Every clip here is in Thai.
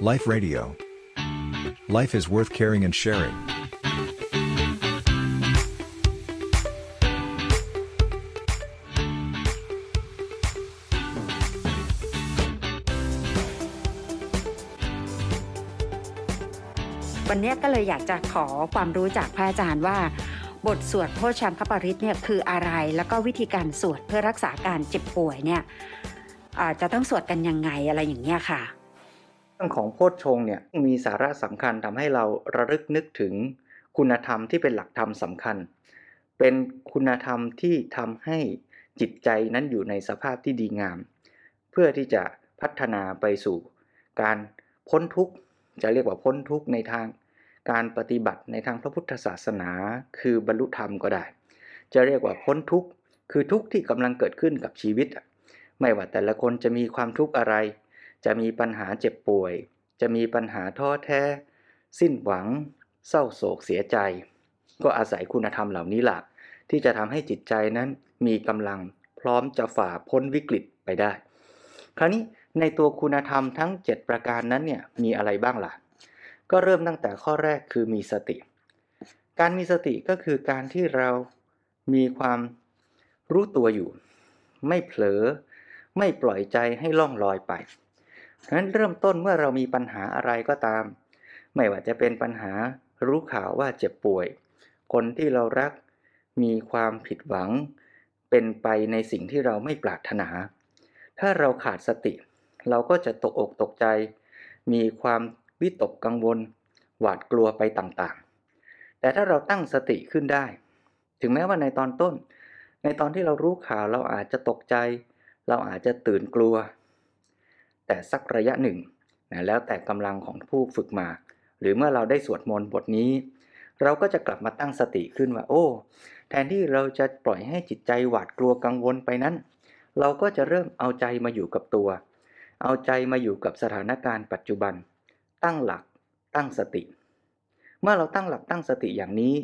Life Radio. Life is worth caring and sharing. วันนี้ก็เลยอยากจะขอความรู้จากพระอาจารย์ว่า บทสวดโพชัมคปริตเนี่ยคืออะไร แล้วก็วิธีการสวดเพื่อรักษาการเจ็บป่วยเนี่ยอาจะต้องสวดกันยังไงอะไรอย่างเงี้ยค่ะ เรื่องของโพชฌงเนี่ยมีสาระสำคัญทำให้เราระลึกนึกถึงคุณธรรมที่เป็นหลักธรรมสำคัญ เป็นคุณธรรมที่ทำให้จิตใจนั้นอยู่ในสภาพที่ดีงาม เพื่อที่จะพัฒนาไปสู่การพ้นทุกข์จะเรียกว่าพ้นทุกข์ในทาง การปฏิบัติในทางพระพุทธศาสนา คือบรรลุธรรมก็ได้ จะเรียกว่าพ้นทุกข์คือทุกข์ที่กำลังเกิดขึ้นกับชีวิต ไม่ว่าแต่ละคนจะมีความทุกข์อะไร จะมีปัญหาเจ็บป่วย จะมีปัญหาท้อแท้ สิ้นหวัง เศร้าโศกเสียใจ ก็อาศัยคุณธรรมเหล่านี้หละที่จะทำให้จิตใจนั้นมีกำลังพร้อมจะฝ่าพ้นวิกฤตไปได้ คราวนี้ในตัวคุณธรรมทั้ง 7 ประการนั้นเนี่ยมีอะไรบ้างล่ะ ก็เริ่มตั้งแต่ข้อแรกคือมีสติ การมีสติก็คือการที่เรามีความรู้ตัวอยู่ ไม่เผลอ ไม่ปล่อยใจให้ล่องลอยไป ฉะนั้นเริ่มต้นเมื่อเรามีปัญหาอะไรก็ตาม ไม่ว่าจะเป็นปัญหารู้ข่าวว่าเจ็บป่วย คนที่เรารักมีความผิดหวัง เป็นไปในสิ่งที่เราไม่ปรารถนา ถ้าเราขาดสติ เราก็จะตกอกตกใจ มีความวิตกกังวล หวาดกลัวไปต่างๆ แต่ถ้าเราตั้งสติขึ้นได้ ถึงแม้ว่าในตอนต้น ในตอนที่เรารู้ข่าวเราอาจจะตกใจ เราอาจจะตื่นกลัว แต่สักระยะหนึ่งนะแล้วแต่กำลังของผู้ฝึกมา หรือเมื่อเราได้สวดมนต์บทนี้ เราก็จะกลับมาตั้งสติขึ้นว่า โอ้ แทนที่เราจะปล่อยให้จิตใจหวาดกลัวกังวลไปนั้น เราก็จะเริ่มเอาใจมาอยู่กับตัว เอาใจมาอยู่กับสถานการณ์ปัจจุบัน ตั้งหลัก ตั้งสติ เมื่อเราตั้งหลักตั้งสติอย่างนี้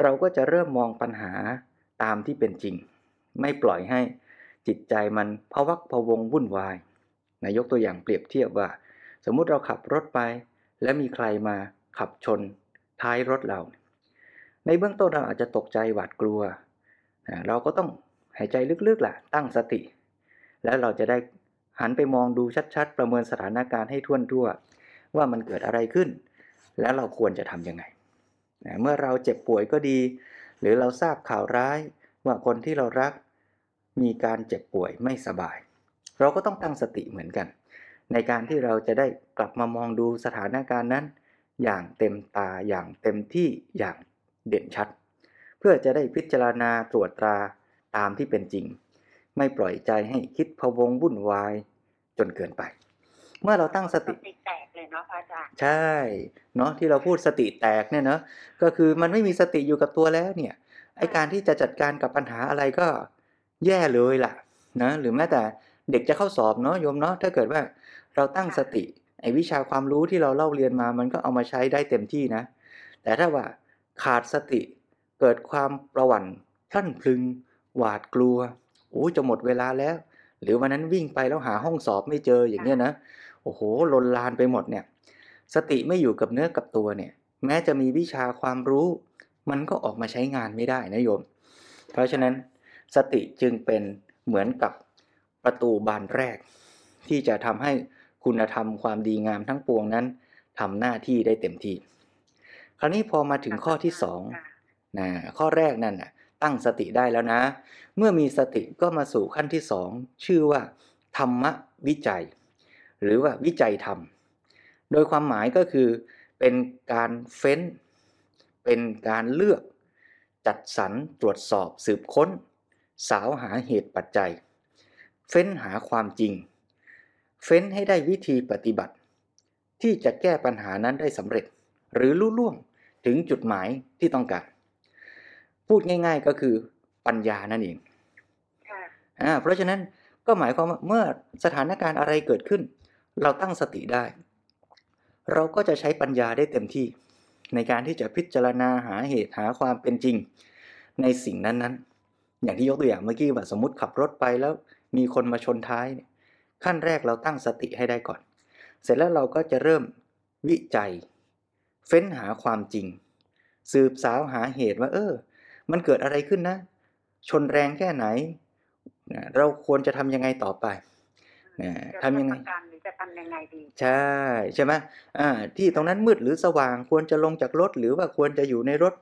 เราก็จะเริ่มมองปัญหาตามที่เป็นจริง ไม่ปล่อยให้จิตใจมันพวักพวงวุ่นวาย นายกตัวอย่างเปรียบเทียบว่า สมมุติเราขับรถไป และมีใครมาขับชนท้ายรถเรา ในเบื้องต้นเราอาจจะตกใจหวาดกลัว เราก็ต้องหายใจลึกๆล่ะตั้งสติ แล้วเราจะได้หันไปมองดูชัดๆ ประเมินสถานการณ์ให้ท่วนทั่ว ว่ามันเกิดอะไรขึ้น แล้วเราควรจะทำยังไงนะเมื่อเราเจ็บป่วยก็ดี หรือเราทราบข่าวร้ายว่าคนที่เรารัก มีการเจ็บป่วยไม่สบาย เราก็ต้องตั้งสติเหมือนกัน ในการที่เราจะได้กลับมามองดูสถานการณ์นั้น อย่างเต็มตาอย่างเต็มที่อย่างเด่นชัด เพื่อจะได้พิจารณาตรวจตราตามที่เป็นจริง ไม่ปล่อยใจให้คิดพะวงวุ่นวายจนเกินไป เมื่อเราตั้งสติแตกเลยเนาะพระอาจารย์ใช่เนาะที่เราพูดสติแตกเนี่ยเนาะก็คือมันไม่มีสติอยู่กับตัวแล้วเนี่ยไอการที่จะจัดการกับปัญหาอะไรก็แย่เลยล่ะนะหรือแม้แต่ เด็กจะเข้าสอบเนาะโยมเนาะถ้าเกิดว่าเราตั้งสติไอวิชาความรู้ที่เราเล่าเรียนมามันก็เอามาใช้ได้เต็มที่นะ แต่ถ้าว่าขาดสติเกิดความประหวั่นพลั่นพลึง หวาดกลัวโอ้จะหมดเวลาแล้ว หรือวันนั้นวิ่งไปแล้วหาห้องสอบไม่เจออย่างเนี้ยนะโอ้โหลนลานไปหมดเนี่ย สติไม่อยู่กับเนื้อกับตัวเนี่ย แม้จะมีวิชาความรู้ มันก็ออกมาใช้งานไม่ได้นะโยม เพราะฉะนั้นสติจึงเป็นเหมือนกับ ประตูบานแรก ที่จะทำให้คุณธรรมความดีงามทั้งปวงนั้นทำหน้าที่ได้เต็มที่ คราวนี้พอมาถึงข้อที่สองนะข้อแรกนั่นน่ะตั้งสติได้แล้วนะ เมื่อมีสติก็มาสู่ขั้นที่สองชื่อว่า ธรรมวิจัย หรือว่าวิจัยธรรม โดยความหมายก็คือเป็นการเฟ้น เป็นการเลือก จัดสรรตรวจสอบสืบค้น สาวหาเหตุปัจจัย เฟ้นหาความจริง เฟ้นให้ได้วิธีปฏิบัติ ที่จะแก้ปัญหานั้นได้สำเร็จ หรือลุล่วงถึงจุดหมายที่ต้องการ พูดง่าย ๆก็คือปัญญานั่นเองค่ะอ่าเพราะฉะนั้นก็หมายความว่าเมื่อสถานการณ์อะไรเกิดขึ้น เราตั้งสติได้ เราก็จะใช้ปัญญาได้เต็มที่ ในการที่จะพิจารณาหาเหตุหาความเป็นจริง ในสิ่งนั้นๆ อย่างที่ยกตัวอย่างเมื่อกี้ว่าสมมติขับรถไปแล้ว มีคนมาชนท้ายเนี่ยขั้นแรกเราตั้งสติให้ได้ก่อน เสร็จแล้วเราก็จะเริ่มวิจัย เฟ้นหาความจริง สืบสาวหาเหตุว่า เออ มันเกิดอะไรขึ้นนะ ชนแรงแค่ไหนนะเราควรจะทำยังไงต่อไปนะทำยังไงหรือจะทำยังไงดีใช่ใช่ไหมอ่า ที่ตรงนั้นมืดหรือสว่างควรจะลงจากรถ หรือว่าควรจะอยู่ในรถ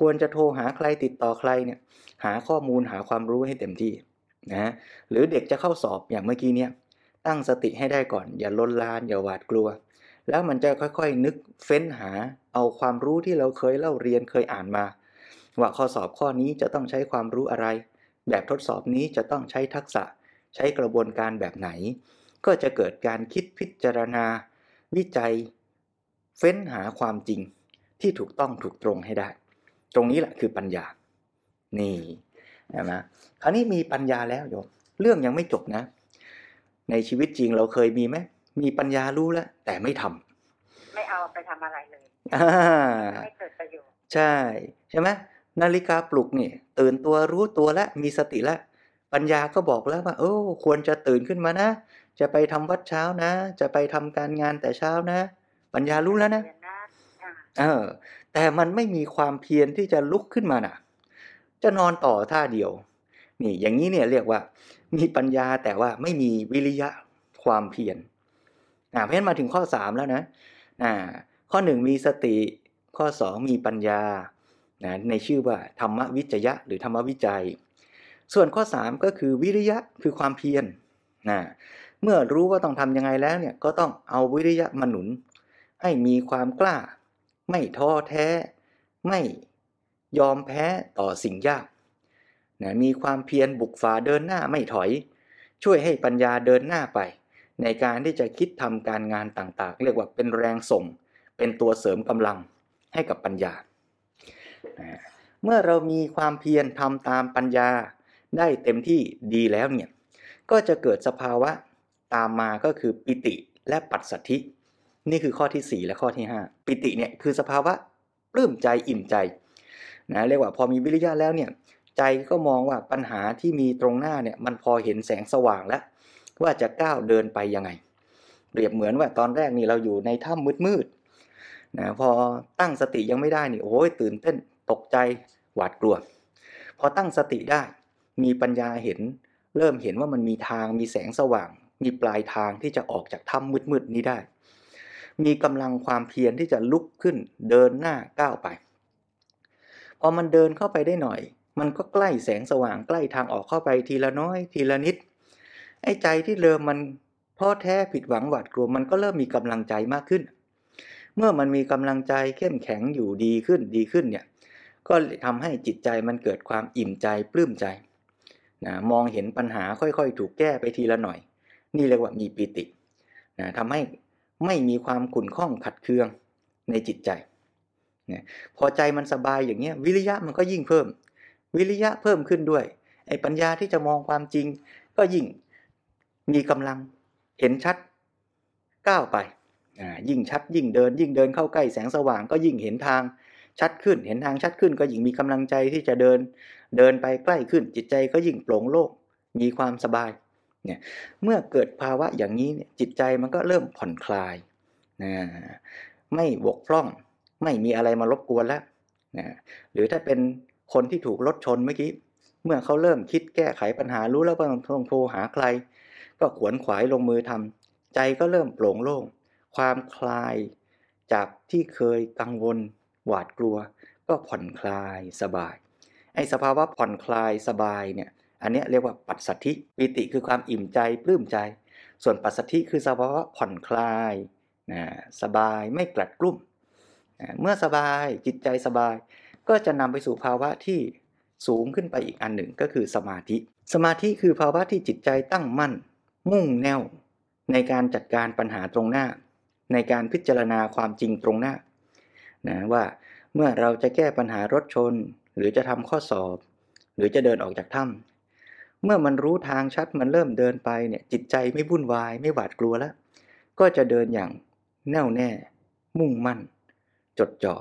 ควรจะโทรหาใครติดต่อใครเนี่ย หาข้อมูลหาความรู้ให้เต็มที่ นะหรือเด็กจะเข้าสอบอย่างเมื่อกี้เนี่ยตั้งสติให้ได้ก่อนอย่าลนลาน อย่าหวาดกลัว แล้วมันจะค่อยๆนึกเฟ้นหาเอาความรู้ที่เราเคยเล่าเรียนเคยอ่านมา ว่าข้อสอบข้อนี้จะต้องใช้ความรู้อะไร แบบทดสอบนี้จะต้องใช้ทักษะ ใช้กระบวนการแบบไหน ก็จะเกิดการคิดพิจารณา วิจัย เฟ้นหาความจริงที่ถูกต้องถูกตรงให้ได้ ตรงนี้แหละคือปัญญา นี่ ใช่ไหมคราวนี้มีปัญญาแล้วโยมเรื่องยังไม่จบนะ ในชีวิตจริงเราเคยมีไหมมีปัญญารู้แล้ว แต่ไม่ทำไม่เอาไปทำอะไรเลยอ่าไม่เกิดประโยชน์ใช่ใช่ไหมนาฬิกาปลุกนี่ตื่นตัวรู้ตัวแล้วมีสติแล้วปัญญาก็บอกแล้วว่า โอ้ควรจะตื่นขึ้นมานะจะไปทำวัดเช้านะ จะไปทำการงานแต่เช้านะ ปัญญารู้แล้วนะเรียนะอ่าเออ แต่มันไม่มีความเพียรที่จะลุกขึ้นมาน่ะ จะนอนต่อท่าเดียว นี่อย่างนี้เนี่ยเรียกว่ามีปัญญาแต่ว่าไม่มีวิริยะความเพียรอ่าเพราะฉะนั้นมาถึงข้อสามแล้วนะอ่าข้อหนึ่งมีสติข้อสองมีปัญญานะในชื่อว่าธรรมวิจยะ หรือธรรมวิจัย ส่วนข้อสามก็คือวิริยะคือความเพียรนะเมื่อรู้ว่าต้องทำยังไงแล้วเนี่ยก็ต้องเอาวิริยะมาหนุน ให้มีความกล้า ไม่ท้อแท้ ไม่ ยอมแพ้ต่อสิ่งยากนะมีความเพียรบุกฝ่าเดินหน้าไม่ถอย ช่วยให้ปัญญาเดินหน้าไป ในการที่จะคิดทำการงานต่างๆ เรียกว่าเป็นแรงส่ง เป็นตัวเสริมกำลังให้กับปัญญานะเมื่อเรามีความเพียรทำตามปัญญาได้เต็มที่ดีแล้วเนี่ยก็จะเกิดสภาวะตามมาก็คือปิติและปัสสัทธิ นี่คือข้อที่ 4 และข้อที่ 5 ปิติเนี่ยคือสภาวะปลื้มใจอิ่มใจ นะเรียกว่าพอมีวิริยะแล้วเนี่ยใจก็มองว่าปัญหาที่มีตรงหน้าเนี่ยมันพอเห็นแสงสว่างแล้ว ว่าจะก้าวเดินไปยังไง เปรียบเหมือนว่าตอนแรกนี่เราอยู่ในถ้ำมืดๆนะพอตั้งสติยังไม่ได้นี่โอ้ยตื่นเต้นตกใจหวาดกลัว พอตั้งสติได้ มีปัญญาเห็น เริ่มเห็นว่ามันมีทางมีแสงสว่าง มีปลายทางที่จะออกจากถ้ำมืดๆนี้ได้ มีกำลังความเพียรที่จะลุกขึ้นเดินหน้าก้าวไป อมันเดินเข้าไปได้หน่อย มันก็ใกล้แสงสว่างใกล้ทางออกเข้าไปทีละน้อย ทีละนิด ไอ้ใจที่เริ่มมันท้อแท้ผิดหวังหวาดกลัวมันก็เริ่มมีกำลังใจมากขึ้น เมื่อมันมีกำลังใจเข้มแข็งอยู่ดีขึ้นดีขึ้นเนี่ยก็ทำให้จิตใจมันเกิดความอิ่มใจปลื้มใจนะมองเห็นปัญหาค่อยๆ ถูกแก้ไปทีละหน่อย นี่เรียกว่ามีปิตินะทำให้ไม่มีความขุ่นข้องขัดเคืองในจิตใจ นะพอใจมันสบายอย่างเงี้ยวิริยะมันก็ยิ่งเพิ่ม วิริยะเพิ่มขึ้นด้วยไอ้ปัญญาที่จะมองความจริง ก็ยิ่งมีกำลังเห็นชัดก้าวไปยิ่งชัดยิ่งเดิน ยิ่งเดินเข้าใกล้แสงสว่างก็ยิ่งเห็นทางชัดขึ้น เห็นทางชัดขึ้นก็ยิ่งมีกำลังใจที่จะเดิน เดินไปใกล้ขึ้นจิตใจก็ยิ่งโปร่งโล่งมีความสบายเนี่ยเมื่อเกิดภาวะอย่างนี้เนี่ยจิตใจมันก็เริ่มผ่อนคลายนะไม่บกพร่อง ไม่มีอะไรมารบกวนแล้วนะหรือถ้าเป็นคนที่ถูกรถชนเมื่อกี้ เมื่อเขาเริ่มคิดแก้ไขปัญหารู้แล้วว่าต้องโทรหาใคร ก็ขวนขวายลงมือทำใจก็เริ่มโปร่งโล่ง ความคลายจากที่เคยกังวล หวาดกลัว ก็ผ่อนคลายสบาย ไอ้สภาวะผ่อนคลายสบายเนี่ยอันนี้เรียกว่าปัสสัทธิปิติคือความอิ่มใจปลื้มใจ ส่วนปัสสัทธิคือสภาวะผ่อนคลายนะสบายไม่กลัดกลุ้ม เมื่อสบายจิตใจสบาย ก็จะนำไปสู่ภาวะที่สูงขึ้นไปอีกอันหนึ่งก็คือสมาธิ สมาธิคือภาวะที่จิตใจตั้งมั่น มุ่งแน่ว ในการจัดการปัญหาตรงหน้า ในการพิจารณาความจริงตรงหน้านะว่าเมื่อเราจะแก้ปัญหารถชน หรือจะทำข้อสอบ หรือจะเดินออกจากถ้ำเมื่อมันรู้ทางชัดมันเริ่มเดินไปเนี่ยจิตใจไม่วุ่นวายไม่หวาดกลัวแล้ว ก็จะเดินอย่างแน่วแน่ มุ่งมั่น จดจ่อ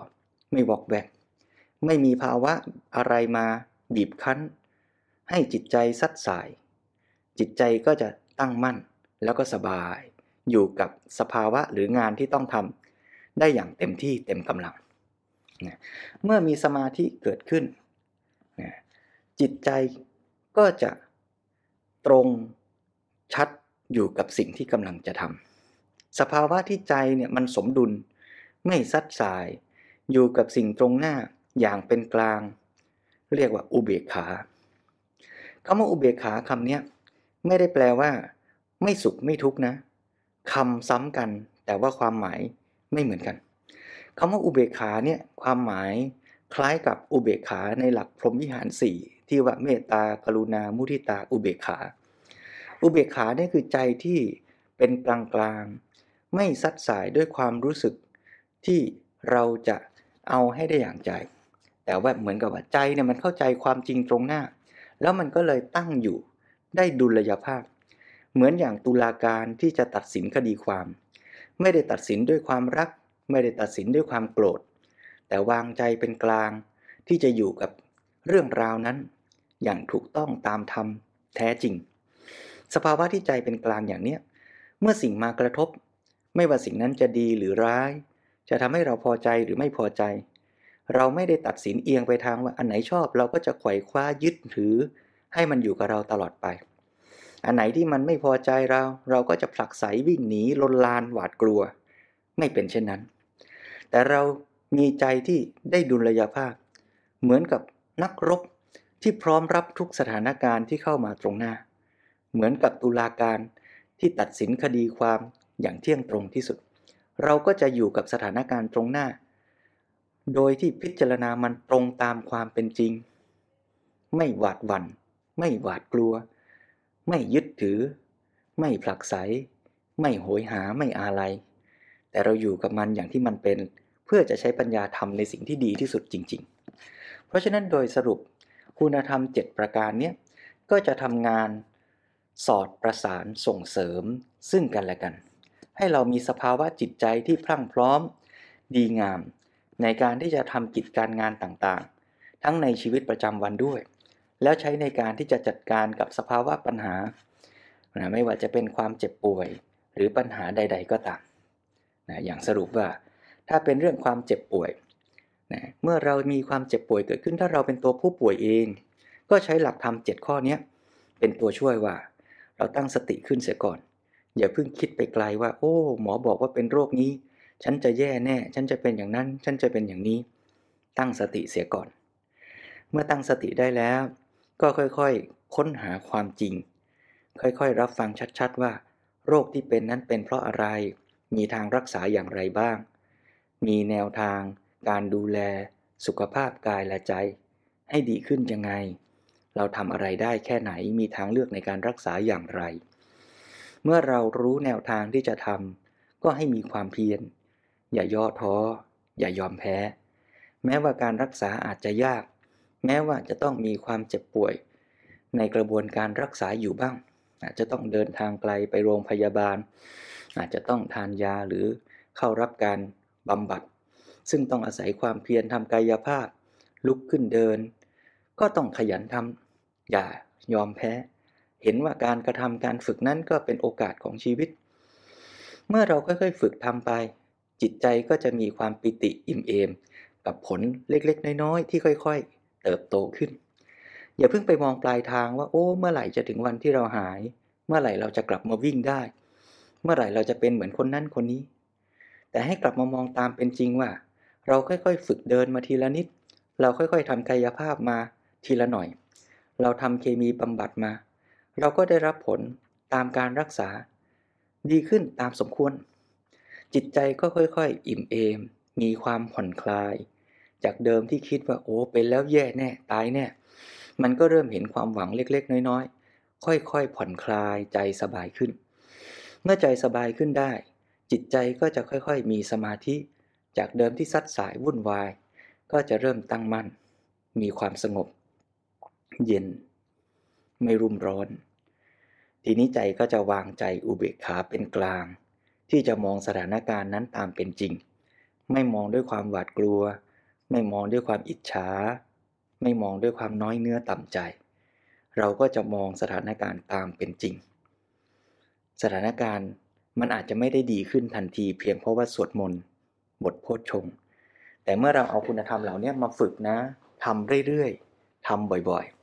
ไม่วอกแวก ไม่มีภาวะอะไรมาบีบคั้น ให้จิตใจซัดสาย จิตใจก็จะตั้งมั่นแล้วก็สบาย อยู่กับสภาวะหรืองานที่ต้องทำได้อย่างเต็มที่เต็มกำลังนะเมื่อมีสมาธิเกิดขึ้นนะจิตใจก็จะตรงชัดอยู่กับสิ่งที่กำลังจะทำสภาวะที่ใจเนี่ยมันสมดุล ไม่ซัดสาย อยู่กับสิ่งตรงหน้าอย่างเป็นกลาง เรียกว่าอุเบกขาคำว่าอุเบกขาคำนี้ไม่ได้แปลว่า ไม่สุขไม่ทุกข์นะคำซ้ำกัน แต่ว่าความหมายไม่เหมือนกันคำว่าอุเบกขาเนี่ยความหมายคล้ายกับอุเบกขาในหลักพรหมวิหารสี่ที่ว่าเมตตากรุณา มุทิตา อุเบกขา อุเบกขาเนี่ยคือใจที่เป็นกลางกลางไม่ซัดสายด้วยความรู้สึก ที่เราจะเอาให้ได้อย่างใจ แต่ว่าเหมือนกับว่าใจเนี่ยมันเข้าใจความจริงตรงหน้า แล้วมันก็เลยตั้งอยู่ได้ดุลยภาพ เหมือนอย่างตุลาการที่จะตัดสินคดีความ ไม่ได้ตัดสินด้วยความรัก ไม่ได้ตัดสินด้วยความโกรธ แต่วางใจเป็นกลางที่จะอยู่กับเรื่องราวนั้น อย่างถูกต้องตามธรรมแท้จริง สภาวะที่ใจเป็นกลางอย่างเนี้ยเมื่อสิ่งมากระทบ ไม่ว่าสิ่งนั้นจะดีหรือร้าย จะทำให้เราพอใจหรือไม่พอใจ เราไม่ได้ตัดสินเอียงไปทางว่าอันไหนชอบเราก็จะไขว่คว้ายึดถือ ให้มันอยู่กับเราตลอดไป อันไหนที่มันไม่พอใจเรา เราก็จะผลักไสวิ่งหนีลนลานหวาดกลัว ไม่เป็นเช่นนั้น แต่เรามีใจที่ได้ดุลยภาพ เหมือนกับนักรบที่พร้อมรับทุกสถานการณ์ที่เข้ามาตรงหน้า เหมือนกับตุลาการที่ตัดสินคดีความอย่างเที่ยงตรงที่สุด เราก็จะอยู่กับสถานการณ์ตรงหน้า โดยที่พิจารณามันตรงตามความเป็นจริง ไม่หวาดหวัน่น ไม่หวาดกลัว ไม่ยึดถือ ไม่ผลักไส ไม่โหยหาไม่อาลัย แต่เราอยู่กับมันอย่างที่มันเป็น เพื่อจะใช้ปัญญาทำในสิ่งที่ดีที่สุดจริง ๆ เพราะฉะนั้นโดยสรุปคุณธรรม 7 ประการนี้ก็จะทำงานสอดประสานส่งเสริมซึ่งกันและกัน ให้เรามีสภาวะจิตใจที่พรั่งพร้อม ดีงาม ในการที่จะทำกิจการงานต่างๆ ทั้งในชีวิตประจำวันด้วย แล้วใช้ในการที่จะจัดการกับสภาวะปัญหา ไม่ว่าจะเป็นความเจ็บป่วย หรือปัญหาใด ๆ ก็ตามนะอย่างสรุปว่า ถ้าเป็นเรื่องความเจ็บป่วยนะเมื่อเรามีความเจ็บป่วยเกิดขึ้นถ้าเราเป็นตัวผู้ป่วยเอง ก็ใช้หลักธรรมเจ็ดข้อนี้เป็นตัวช่วยว่า เราตั้งสติขึ้นเสียก่อน อย่าเพิ่งคิดไปไกลว่า โอ้ หมอบอกว่าเป็นโรคนี้ ฉันจะแย่แน่ ฉันจะเป็นอย่างนั้น ฉันจะเป็นอย่างนี้ ตั้งสติเสียก่อน เมื่อตั้งสติได้แล้ว ก็ค่อยๆ ค้นหาความจริง ค่อยๆ รับฟังชัดๆว่า โรคที่เป็นนั้นเป็นเพราะอะไร มีทางรักษาอย่างไรบ้าง มีแนวทาง การดูแล สุขภาพกายและใจ ให้ดีขึ้นยังไง เราทำอะไรได้แค่ไหนมีทางเลือกในการรักษาอย่างไร เมื่อเรารู้แนวทางที่จะทำก็ให้มีความเพียร อย่าย่อท้อ อย่ายอมแพ้ แม้ว่าการรักษาอาจจะยาก แม้ว่าจะต้องมีความเจ็บป่วย ในกระบวนการรักษาอยู่บ้าง อาจจะต้องเดินทางไกลไปโรงพยาบาล อาจจะต้องทานยาหรือเข้ารับการบำบัด ซึ่งต้องอาศัยความเพียรทำกายภาพ ลุกขึ้นเดิน ก็ต้องขยันทำอย่ายอมแพ้ เห็นว่าการกระทำการฝึกนั้นก็เป็นโอกาสของชีวิต เมื่อเราค่อยๆฝึกทำไป จิตใจก็จะมีความปิติอิ่มเอม กับผลเล็กๆ น้อยๆ ที่ค่อยๆ เติบโตขึ้น อย่าเพิ่งไปมองปลายทางว่าโอ้ เมื่อไหร่จะถึงวันที่เราหาย เมื่อไหร่เราจะกลับมาวิ่งได้ เมื่อไหร่เราจะเป็นเหมือนคนนั้นคนนี้ แต่ให้กลับมามองตามเป็นจริงว่า เราค่อยๆ ฝึกเดินมาทีละนิด เราค่อยๆทำกายภาพมาทีละหน่อย เราทำเคมีบำบัดมา เราก็ได้รับผลตามการรักษา ดีขึ้นตามสมควร จิตใจก็ค่อยๆ อิ่มเอม มีความผ่อนคลาย จากเดิมที่คิดว่าโอ้เป็นแล้วแย่แน่ตายแน่มันก็เริ่มเห็นความหวังเล็กๆ น้อยๆ ค่อยๆ ผ่อนคลายใจสบายขึ้น เมื่อใจสบายขึ้นได้ จิตใจก็จะค่อยๆ มีสมาธิ จากเดิมที่ซัดสายวุ่นวาย ก็จะเริ่มตั้งมั่น มีความสงบ เย็น ไม่รุ่มร้อน ทีนี้ใจก็จะวางใจอุเบกขาเป็นกลาง ที่จะมองสถานการณ์นั้นตามเป็นจริง ไม่มองด้วยความหวาดกลัว ไม่มองด้วยความอิจฉา ไม่มองด้วยความน้อยเนื้อต่ำใจ เราก็จะมองสถานการณ์ตามเป็นจริง สถานการณ์มันอาจจะไม่ได้ดีขึ้นทันที เพียงเพราะว่าสวดมนต์บทโพชฌงแต่เมื่อเราเอาคุณธรรมเหล่านี้มาฝึกนะทำเรื่อยๆทำบ่อยๆ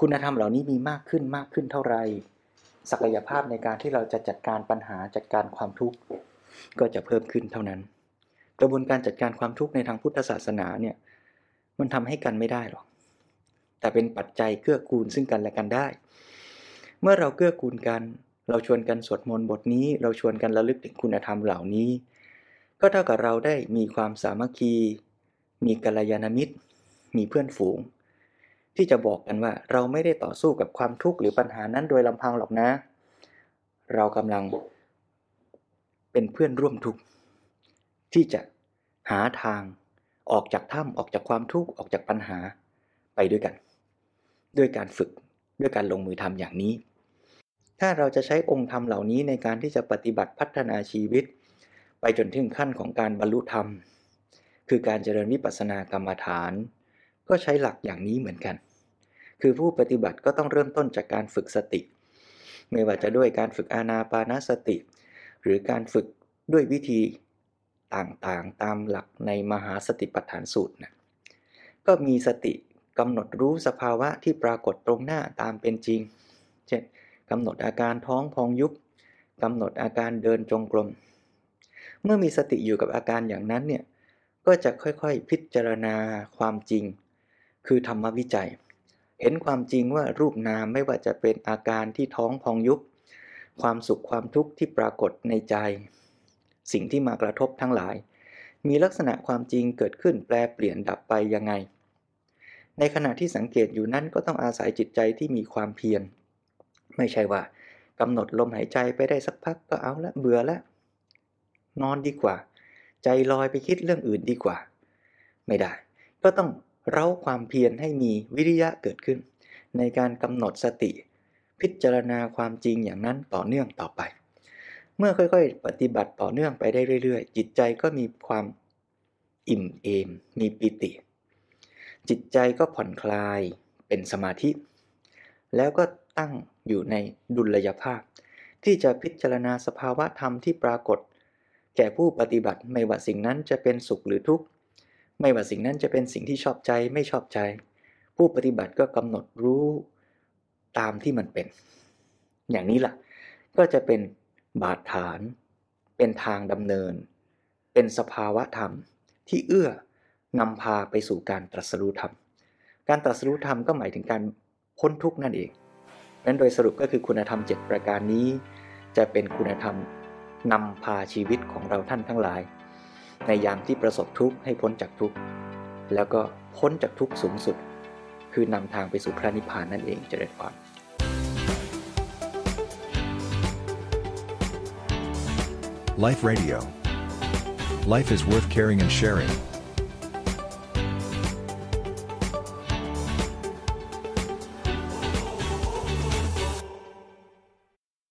คุณธรรมเหล่านี้มีมากขึ้นมากขึ้นเท่าไร ศักยภาพในการที่เราจะจัดการปัญหาจัดการความทุกข์ก็จะเพิ่มขึ้นเท่านั้น กระบวนการจัดการความทุกข์ในทางพุทธศาสนาเนี่ยมันทำให้กันไม่ได้หรอก แต่เป็นปัจจัยเกื้อกูลซึ่งกันและกันได้ เมื่อเราเกื้อกูลกัน เราชวนกันสวดมนต์บทนี้ เราชวนกันระลึกถึงคุณธรรมเหล่านี้ ก็เท่ากับเราได้มีความสามัคคี มีกัลยาณมิตร มีเพื่อนฝูง ที่จะบอกกันว่าเราไม่ได้ต่อสู้กับความทุกข์หรือปัญหานั้นโดยลำพังหรอกนะ เรากำลังเป็นเพื่อนร่วมทุกข์ที่จะหาทางออกจากถ้ำออกจากความทุกข์ออกจากปัญหาไปด้วยกัน ด้วยการฝึกด้วยการลงมือทำอย่างนี้ ถ้าเราจะใช้องค์ธรรมเหล่านี้ในการที่จะปฏิบัติพัฒนาชีวิต ไปจนถึงขั้นของการบรรลุธรรม คือการเจริญวิปัสสนากรรมฐาน ก็ใช้หลักอย่างนี้เหมือนกัน คือผู้ปฏิบัติก็ต้องเริ่มต้นจากการฝึกสติ ไม่ว่าจะด้วยการฝึกอานาปานสติ หรือการฝึกด้วยวิธีต่างๆ ตามหลักในมหาสติปัฏฐานสูตรนะก็มีสติกำหนดรู้สภาวะที่ปรากฏตรงหน้าตามเป็นจริง เช่นกำหนดอาการท้องพองยุบกำหนดอาการเดินจงกรม เมื่อมีสติอยู่กับอาการอย่างนั้นเนี่ย ก็จะค่อยๆพิจารณาความจริง คือธรรมวิจัย เห็นความจริงว่ารูปนามไม่ว่าจะเป็นอาการที่ท้องพองยุบ ความสุขความทุกข์ที่ปรากฏในใจ สิ่งที่มากระทบทั้งหลาย มีลักษณะความจริงเกิดขึ้นแปลเปลี่ยนดับไปยังไง ในขณะที่สังเกตอยู่นั้นก็ต้องอาศัยจิตใจที่มีความเพียร ไม่ใช่ว่ากำหนดลมหายใจไปได้สักพักก็เอาละเบื่อละนอนดีกว่า ใจลอยไปคิดเรื่องอื่นดีกว่า ไม่ได้ ก็ต้อง เร้าความเพียรให้มีวิริยะเกิดขึ้น ในการกำหนดสติ พิจารณาความจริงอย่างนั้นต่อเนื่องต่อไป เมื่อค่อยๆ ปฏิบัติต่อเนื่องไปได้เรื่อยๆ จิตใจก็มีความอิ่มเอม มีปิติ จิตใจก็ผ่อนคลายเป็นสมาธิ แล้วก็ตั้งอยู่ในดุลยภาพ ที่จะพิจารณาสภาวะธรรมที่ปรากฏ แก่ผู้ปฏิบัติไม่ว่าสิ่งนั้นจะเป็นสุขหรือทุกข์ ไม่ว่าสิ่งนั้นจะเป็นสิ่งที่ชอบใจไม่ชอบใจ ผู้ปฏิบัติก็กำหนดรู้ตามที่มันเป็น อย่างนี้ล่ะ ก็จะเป็นบาดฐาน เป็นทางดำเนิน เป็นสภาวะธรรมที่เอื้อนำพาไปสู่การตรัสรู้ธรรม การตรัสรู้ธรรมก็หมายถึงการพ้นทุกข์นั่นเองนั้นโดยสรุปก็คือคุณธรรม 7 ประการนี้ จะเป็นคุณธรรมนำพาชีวิตของเราท่านทั้งหลาย ในยามที่ประสบทุกข์ให้พ้นจากทุกข์แล้วก็พ้นจากทุกข์สูงสุด คือนำทางไปสู่พระนิพพานนั่นเองเจริญพร Life Radio. Life is worth caring and sharing.